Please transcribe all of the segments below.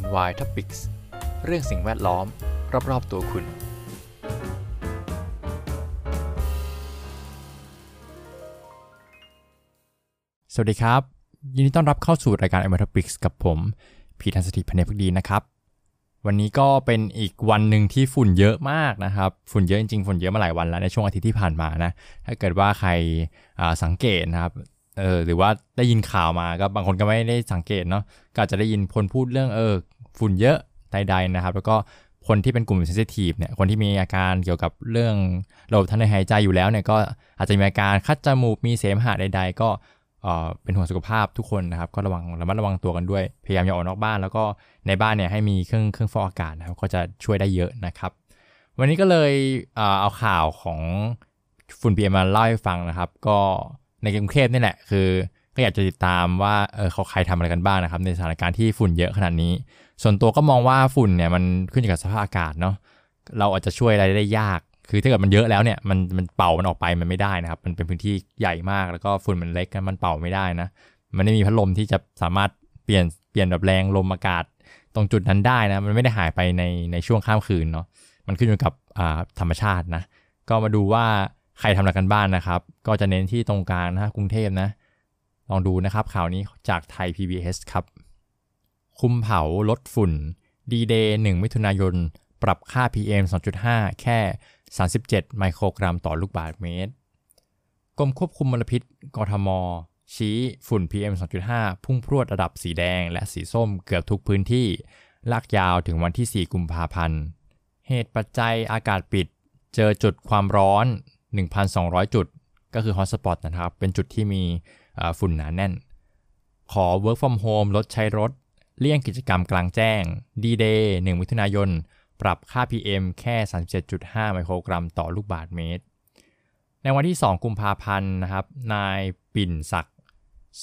NY Topics เรื่องสิ่งแวดล้อม รอบๆตัวคุณ สวัสดีครับ ยินดีต้อนรับเข้าสู่รายการ NY Topics กับผม พีทันสถิตพันธ์พักดีนะครับ วันนี้ก็เป็นอีกวันหนึ่งที่ฝุ่นเยอะมากนะครับ ฝุ่นเยอะจริงๆ ฝุ่นเยอะมาหลายวันแล้วในช่วงอาทิตย์ที่ผ่านมานะ ถ้าเกิดว่าใครสังเกตนะครับ เออหรือว่าได้ยินข่าวมาก็บางคนก็ไม่ได้สังเกตเนาะก็อาจจะได้ยินคนพูดเรื่องเออฝุ่นเยอะใดๆนะครับ แล้วก็คนที่เป็นกลุ่มเซนซิทีฟเนี่ยคนที่มีอาการเกี่ยวกับเรื่องระบบทางเดินหายใจอยู่แล้วเนี่ยก็อาจจะมีอาการคัดจมูกมีเสมหะใด ๆ ก็เออเป็นห่วงสุขภาพทุกคนนะครับ ก็ระวังระมัดระวังตัวกันด้วย พยายามอย่าออกนอกบ้าน แล้วก็ในบ้านเนี่ยให้มีเครื่องเครื่องฟอกอากาศนะครับก็จะช่วยได้เยอะนะครับ วันนี้ก็เลยเเอาข่าวของฝุ่น PM มาเล่าให้ฟังนะครับ ก็ ในกรุงเทพนี่แหละคือ ก็อยากจะติดตามว่าเออเขาใครทำอะไรกันบ้างนะครับ ในสถานการณ์ที่ฝุ่นเยอะขนาดนี้ ส่วนตัวก็มองว่าฝุ่นเนี่ยมันขึ้นอยู่กับสภาพอากาศเนาะเราอาจจะช่วยอะไรได้ยาก คือถ้าเกิดมันเยอะแล้วเนี่ยมันมันเป่ามันออกไปมันไม่ได้นะครับ มันเป็นพื้นที่ใหญ่มากแล้วก็ฝุ่นมันเล็กมันเป่าไม่ได้นะ มันไม่มีพัดลมที่จะสามารถเปลี่ยนเปลี่ยนแบบแรงลมอากาศ ตรงจุดนั้นได้นะ มันไม่ได้หายไปในในช่วงข้ามคืนเนาะมันขึ้นอยู่กับธรรมชาตินะ ก็มาดูว่า ใครทำอะไรกันบ้านนะครับ ก็จะเน้นที่ตรงกลางนะกรุงเทพนะ ลองดูนะครับข่าวนี้จากไทย PBS ครับ คุมเผาลดฝุ่นดีเดย์1มิถุนายน ปรับค่า PM 2.5 แค่ 37 ไมโครกรัมต่อลูกบาศก์เมตร กรมควบคุมมลพิษกทม ชี้ฝุ่น PM 2.5 พุ่งพรวดระดับสีแดงและสีส้มเกือบทุกพื้นที่ ลากยาวถึงวันที่ 4 กุมภาพันธ์ เหตุปัจจัยอากาศปิด เจอจุดความร้อน 1,200 จุด ก็คือฮอตสปอตนะครับ เป็นจุดที่มีฝุ่นหนาแน่น ขอ work from home ลดใช้รถ เลี่ยงกิจกรรมกลางแจ้ง D-Day 1 มิถุนายน ปรับค่า PM แค่ 37.5 ไมโครกรัมต่อลูกบาศก์เมตร ในวันที่ 2 กุมภาพันธ์นะครับ นายปิ่นศักดิ์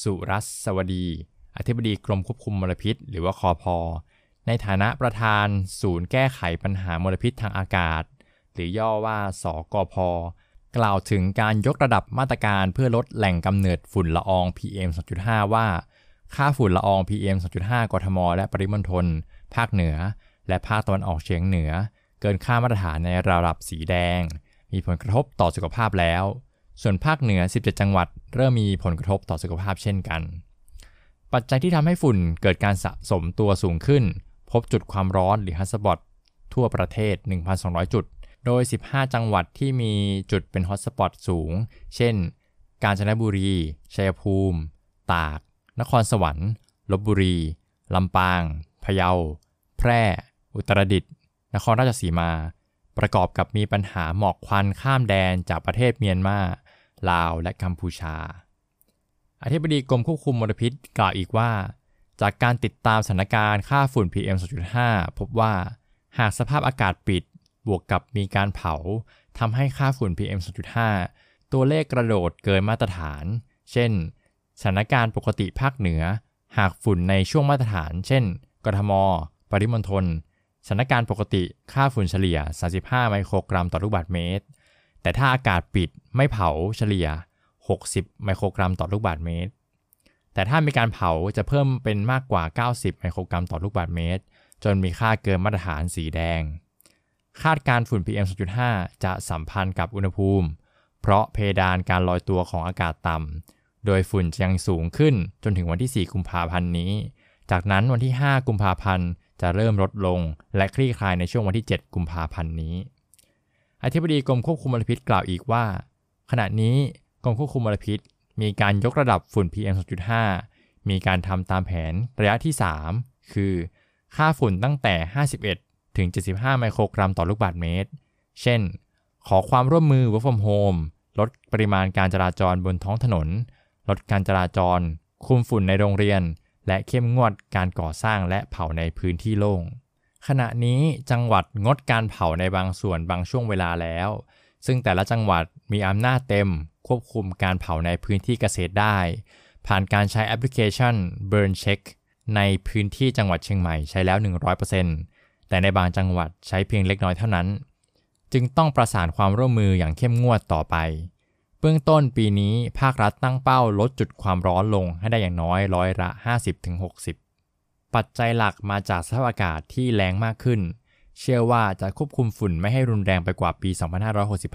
สุรัสวดี อธิบดีกรมควบคุมมลพิษ หรือว่าคอพอในฐานะประธานศูนย์แก้ไขปัญหามลพิษทางอากาศ หรือย่อว่าสกพ กล่าวถึงการยกระดับมาตรการเพื่อลดแหล่งกำเนิดฝุ่นละออง PM 2.5 ว่า ค่าฝุ่นละออง PM 2.5 กทม และปริมณฑลภาคเหนือ และภาคตะวันออกเฉียงเหนือ เกินค่ามาตรฐานในระดับสีแดง มีผลกระทบต่อสุขภาพแล้ว ส่วนภาคเหนือ 17 จังหวัด เริ่มมีผลกระทบต่อสุขภาพเช่นกัน ปัจจัยที่ทำให้ฝุ่นเกิดการสะสมตัวสูงขึ้น พบจุดความร้อนหรือฮัสบอตทั่วประเทศ 1,200 จุด โดย 15 จังหวัดที่มีจุดเป็นฮอตสปอตสูง เช่น กาญจนบุรี ชัยภูมิ ตาก นครสวรรค์ ลบบุรี ลำปาง พะเยา แพร่ อุตรดิตถ์ นครราชสีมา ประกอบกับมีปัญหาหมอกควันข้ามแดนจากประเทศเมียนมา ลาว และกัมพูชา อธิบดีกรมควบคุมมลพิษกล่าวอีกว่า จากการติดตามสถานการณ์ค่าฝุ่น PM 2.5 พบว่า หากสภาพอากาศปิด บวกกับมีการเผาทำให้ค่าฝุ่น PM 2.5 ตัวเลขกระโดดเกินมาตรฐาน เช่น สถานการณ์ปกติภาคเหนือ หากฝุ่นในช่วงมาตรฐาน เช่น กทม ปริมณฑลสถานการณ์ปกติค่าฝุ่นเฉลี่ย 35 ไมโครกรัมต่อลูกบาศก์เมตร แต่ถ้าอากาศปิดไม่เผาเฉลี่ย 60 ไมโครกรัมต่อลูกบาศก์เมตร แต่ถ้ามีการเผาจะเพิ่มเป็นมากกว่า 90 ไมโครกรัมต่อลูกบาศก์เมตร จนมีค่าเกินมาตรฐานสีแดง คาดการฝุ่น PM 2.5 จะสัมพันธ์กับอุณหภูมิ เพราะเพดานการลอยตัวของอากาศต่ำ โดยฝุ่นจะยังสูงขึ้นจนถึงวันที่ 4 กุมภาพันธ์นี้ จากนั้นวันที่ 5 กุมภาพันธ์จะเริ่มลดลง และคลี่คลายในช่วงวันที่ 7 กุมภาพันธ์นี้ อธิบดีกรมควบคุมมลพิษกล่าวอีกว่า ขณะนี้กรมควบคุมมลพิษ มีการยกระดับฝุ่น PM 2.5 มีการทำตามแผนระยะที่ 3 คือ ค่าฝุ่นตั้งแต่ 51 ถึง 75 ไมโครกรัมต่อลูกบาศก์เมตร เช่น ขอความร่วมมือ work from home ลดปริมาณการจราจรบนท้องถนน ลดการจราจร คุมฝุ่นในโรงเรียน และเข้มงวดการก่อสร้างและเผาในพื้นที่โล่ง ขณะนี้จังหวัดงดการเผาในบางส่วนบางช่วงเวลาแล้ว ซึ่งแต่ละจังหวัดมีอำนาจเต็ม ควบคุมการเผาในพื้นที่เกษตรได้ ผ่านการใช้แอปพลิเคชัน Burn Check ในพื้นที่จังหวัดเชียงใหม่ใช้แล้ว 100% แต่ในบางจังหวัดใช้เพียงเล็กน้อยเท่านั้น จึงต้องประสานความร่วมมืออย่างเข้มงวดต่อไป เบื้องต้นปีนี้ภาครัฐตั้งเป้าลดจุดความร้อนลงให้ได้อย่างน้อยร้อยละ 50-60 ปัจจัยหลักมาจากสภาพอากาศที่แรงมากขึ้น เชื่อว่าจะควบคุมฝุ่นไม่ให้รุนแรงไปกว่าปี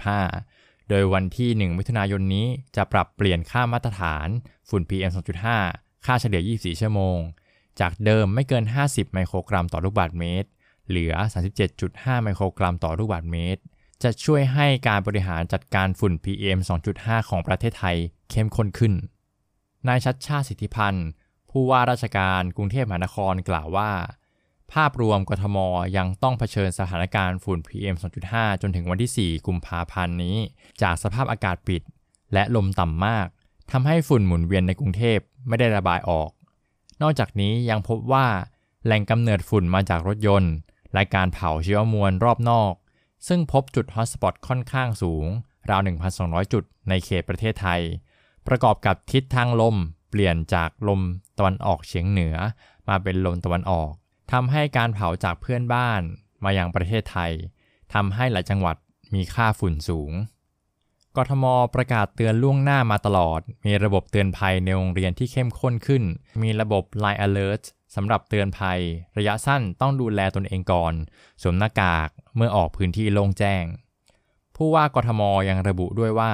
2565 โดยวันที่ 1 มิถุนายนนี้จะปรับเปลี่ยนค่ามาตรฐานฝุ่น PM 2.5 ค่าเฉลี่ย 24 ชั่วโมง จากเดิมไม่เกิน 50 ไมโครกรัมต่อลูกบาศก์เมตร เหลือ 37.5 ไมโครกรัมต่อลูกบาศก์เมตร จะช่วยให้การบริหารจัดการฝุ่น PM 2.5 ของประเทศไทยเข้มข้นขึ้น นายชัดชาติสิทธิพันธ์ ผู้ว่าราชการกรุงเทพมหานครกล่าวว่า ภาพรวมกทมยังต้องเผชิญสถานการณ์ฝุ่น PM 2.5 จนถึงวันที่ 4 กุมภาพันธ์นี้ จากสภาพอากาศปิด และลมต่ำมากทำให้ฝุ่นหมุนเวียนในกรุงเทพไม่ได้ระบายออก นอกจากนี้ยังพบว่าแหล่งกำเนิดฝุ่นมาจากรถยนต์ และการเผาชีวมวลรอบนอก ซึ่งพบจุดฮอตสปอตค่อนข้างสูง ราว 1,200 จุดในเขตประเทศไทย ประกอบกับทิศทางลมเปลี่ยนจากลมตะวันออกเฉียงเหนือ มาเป็นลมตะวันออกทำให้การเผาจากเพื่อนบ้านมายังประเทศไทยทำให้หลายจังหวัดมีค่าฝุ่นสูง กทมประกาศเตือนล่วงหน้ามาตลอด มีระบบเตือนภัยในโรงเรียนที่เข้มข้นขึ้น มีระบบ Line Alert สำหรับเตือนภัย ระยะสั้นต้องดูแลตนเองก่อน สวมหน้ากากเมื่อออกพื้นที่โล่งแจ้ง ผู้ว่ากทมยังระบุด้วยว่า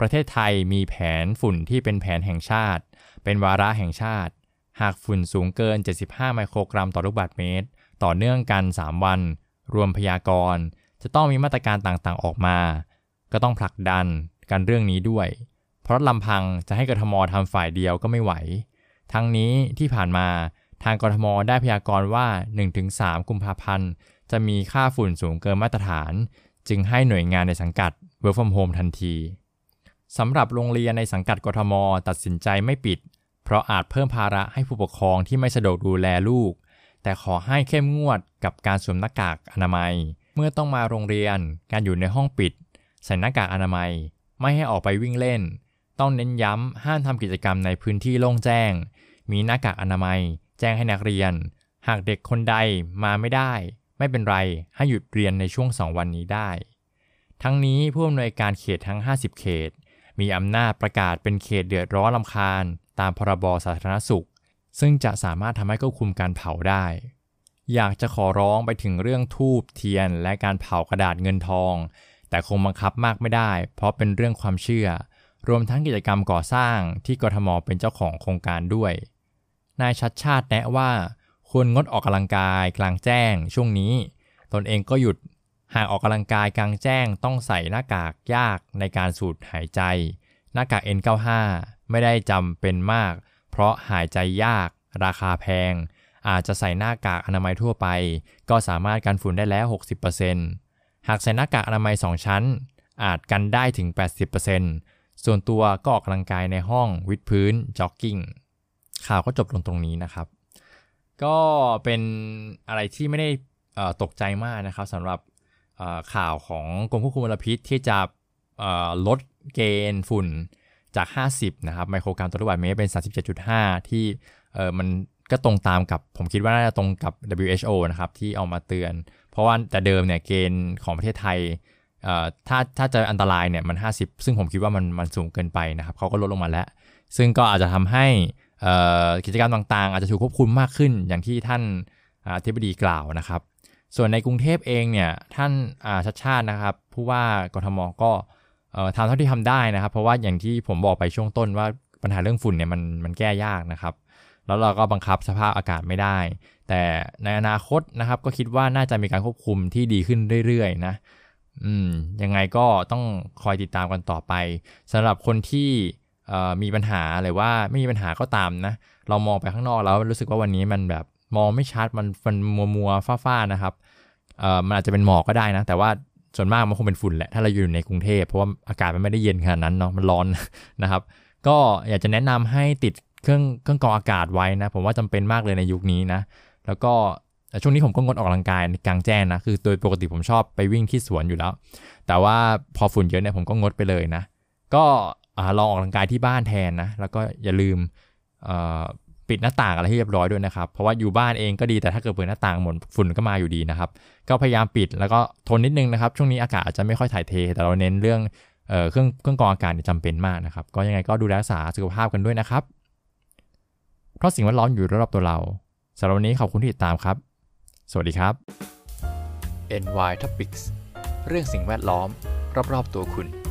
ประเทศไทยมีแผนฝุ่นที่เป็นแผนแห่งชาติ เป็นวาระแห่งชาติ หากฝุ่นสูงเกิน 75 ไมโครกรัมต่อลูกบาศก์เมตร ต่อเนื่องกัน 3 วัน รวมพยากรณ์ จะต้องมีมาตรการต่างๆออกมา ก็ต้องผลักดันกันเรื่องนี้ด้วย เพราะลำพังจะให้กทมทำฝ่ายเดียวก็ไม่ไหว ทั้งนี้ที่ผ่านมา ทางกรทมได้พยากรณ์ว่า 1-3 กุมภาพันธ์ จะมีค่าฝุ่นสูงเกินมาตรฐาน จึงให้หน่วยงานในสังกัด work from home ทันทีสำหรับโรงเรียนในสังกัดกทม ตัดสินใจไม่ปิด เพราะอาจเพิ่มภาระให้ผู้ปกครองที่ไม่สะดวกดูแลลูก แต่ขอให้เข้มงวดกับการสวมหน้ากากอนามัย เมื่อต้องมาโรงเรียนการอยู่ในห้องปิด ใส่หน้ากากอนามัย ไม่ให้ออกไปวิ่งเล่น ต้องเน้นย้ำห้ามทำกิจกรรมในพื้นที่โล่งแจ้ง มีหน้ากากอนามัย จ้งให้นักเรียน หากเด็กคนใดมาไม่ได้ ไม่เป็นไรให้หยุดเรียนในช่วง 2 วันนี้ได้ ทั้งนี้ผู้อำนวยการเขตทั้ง 50 เขต มีอำนาจประกาศเป็นเขตเดือดร้อนลำคาญ ตามพรบสาธารณสุข ซึ่งจะสามารถทำให้ควบคุมการเผาได้ อยากจะขอร้องไปถึงเรื่องทูบเทียน และการเผากระดาษเงินทอง แต่คงบังคับมากไม่ได้ เพราะเป็นเรื่องความเชื่อ รวมทั้งกิจกรรมก่อสร้างที่กทมเป็นเจ้าของโครงการด้วย นายชัดชาติแนะว่าควรงดออกกำลังกายกลางแจ้งช่วงนี้ ตนเองก็หยุดหากออกกำลังกายกลางแจ้งต้องใส่หน้ากากยากในการสูดหายใจ หน้ากาก N95 ไม่ได้จำเป็นมาก เพราะหายใจยาก ราคาแพง อาจจะใส่หน้ากากอนามัยทั่วไป ก็สามารถกันฝุ่นได้แล้ว 60%หากใส่หน้ากากอนามัย 2 ชั้น อาจกันได้ถึง 80%ส่วนตัวก็ออกกำลังกายในห้องวิดพื้นจ็อกกิ้ง ข่าวก็จบลงตรงนี้นะครับ ก็เป็นอะไรที่ไม่ได้ตกใจมากนะครับสำหรับข่าวของกรมควบคุมมลพิษที่จะลดเกณฑ์ฝุ่นจาก 50 นะครับ ไมโครกรัมต่อลูกบาศก์เมตรเป็น 37.5 ที่เออมันก็ตรงตามกับผมคิดว่าน่าจะตรงกับ WHO นะครับ ที่เอามาเตือน เพราะว่าแต่เดิมเนี่ยเกณฑ์ของประเทศไทยถ้าถ้าจออันตรายเนี่ยมัน 50 ซึ่งผมคิดว่ามันมันสูงเกินไปนะครับเขาก็ลดลงมาแล้ว ซึ่งก็อาจจะทำให้ กิจกรรมต่างๆ อาจจะถูกควบคุมมากขึ้นอย่างที่ท่านอธิบดีกล่าวนะครับ ส่วนในกรุงเทพเองเนี่ยท่านชัดชาตินะครับผู้ว่ากทมก็ทำเท่าที่ทำได้นะครับ เพราะว่าอย่างที่ผมบอกไปช่วงต้นว่าปัญหาเรื่องฝุ่นเนี่ยมันมันแก้ยากนะครับ แล้วเราก็บังคับสภาพอากาศไม่ได้ แต่ในอนาคตนะครับก็คิดว่าน่าจะมีการควบคุมที่ดีขึ้นเรื่อยๆนะอืมยังไงก็ต้องคอยติดตามกันต่อไปสำหรับคนที่ มีปัญหาหรือว่าไม่มีปัญหาก็ตามนะ เรามองไปข้างนอกแล้วรู้สึกว่าวันนี้มันแบบมองไม่ชัดมันมันมัวมัวฟ้าๆนะครับมันอาจจะเป็นหมอกก็ได้นะ แต่ว่าส่วนมากมันคงเป็นฝุ่นแหละถ้าเราอยู่ในกรุงเทพเพราะว่าอากาศมันไม่ได้เย็นขนาดนั้นเนาะมันร้อนนะครับ ก็อยากจะแนะนำให้ติดเครื่องเครื่องกรองอากาศไว้นะ ผมว่าจำเป็นมากเลยในยุคนี้นะ แล้วก็ช่วงนี้ผมก็งดออกกำลังกายกลางแจ้งนะ คือโดยปกติผมชอบไปวิ่งที่สวนอยู่แล้ว แต่ว่าพอฝุ่นเยอะเนี่ยผมก็งดไปเลยนะ ก็ ลองออกกำลังกายที่บ้านแทนนะ แล้วก็อย่าลืมปิดหน้าต่างอะไรให้เรียบร้อยด้วยนะครับ เพราะว่าอยู่บ้านเองก็ดีแต่ถ้าเกิดเปิดหน้าต่างหมดฝุ่นก็มาอยู่ดีนะครับ ก็พยายามปิดแล้วก็ทนนิดนึงนะครับ ช่วงนี้อากาศอาจจะไม่ค่อยถ่ายเท แต่เราเน้นเรื่องเออเครื่องเครื่องกรองอากาศจำเป็นมากนะครับ ก็ยังไงก็ดูแลรักษาสุขภาพกันด้วยนะครับ เพราะสิ่งแวดล้อมอยู่รอบๆตัวเราสำหรับวันนี้ขอบคุณที่ติดตามครับ สวัสดีครับ NY Topics เรื่องสิ่งแวดล้อม รอบๆตัวคุณ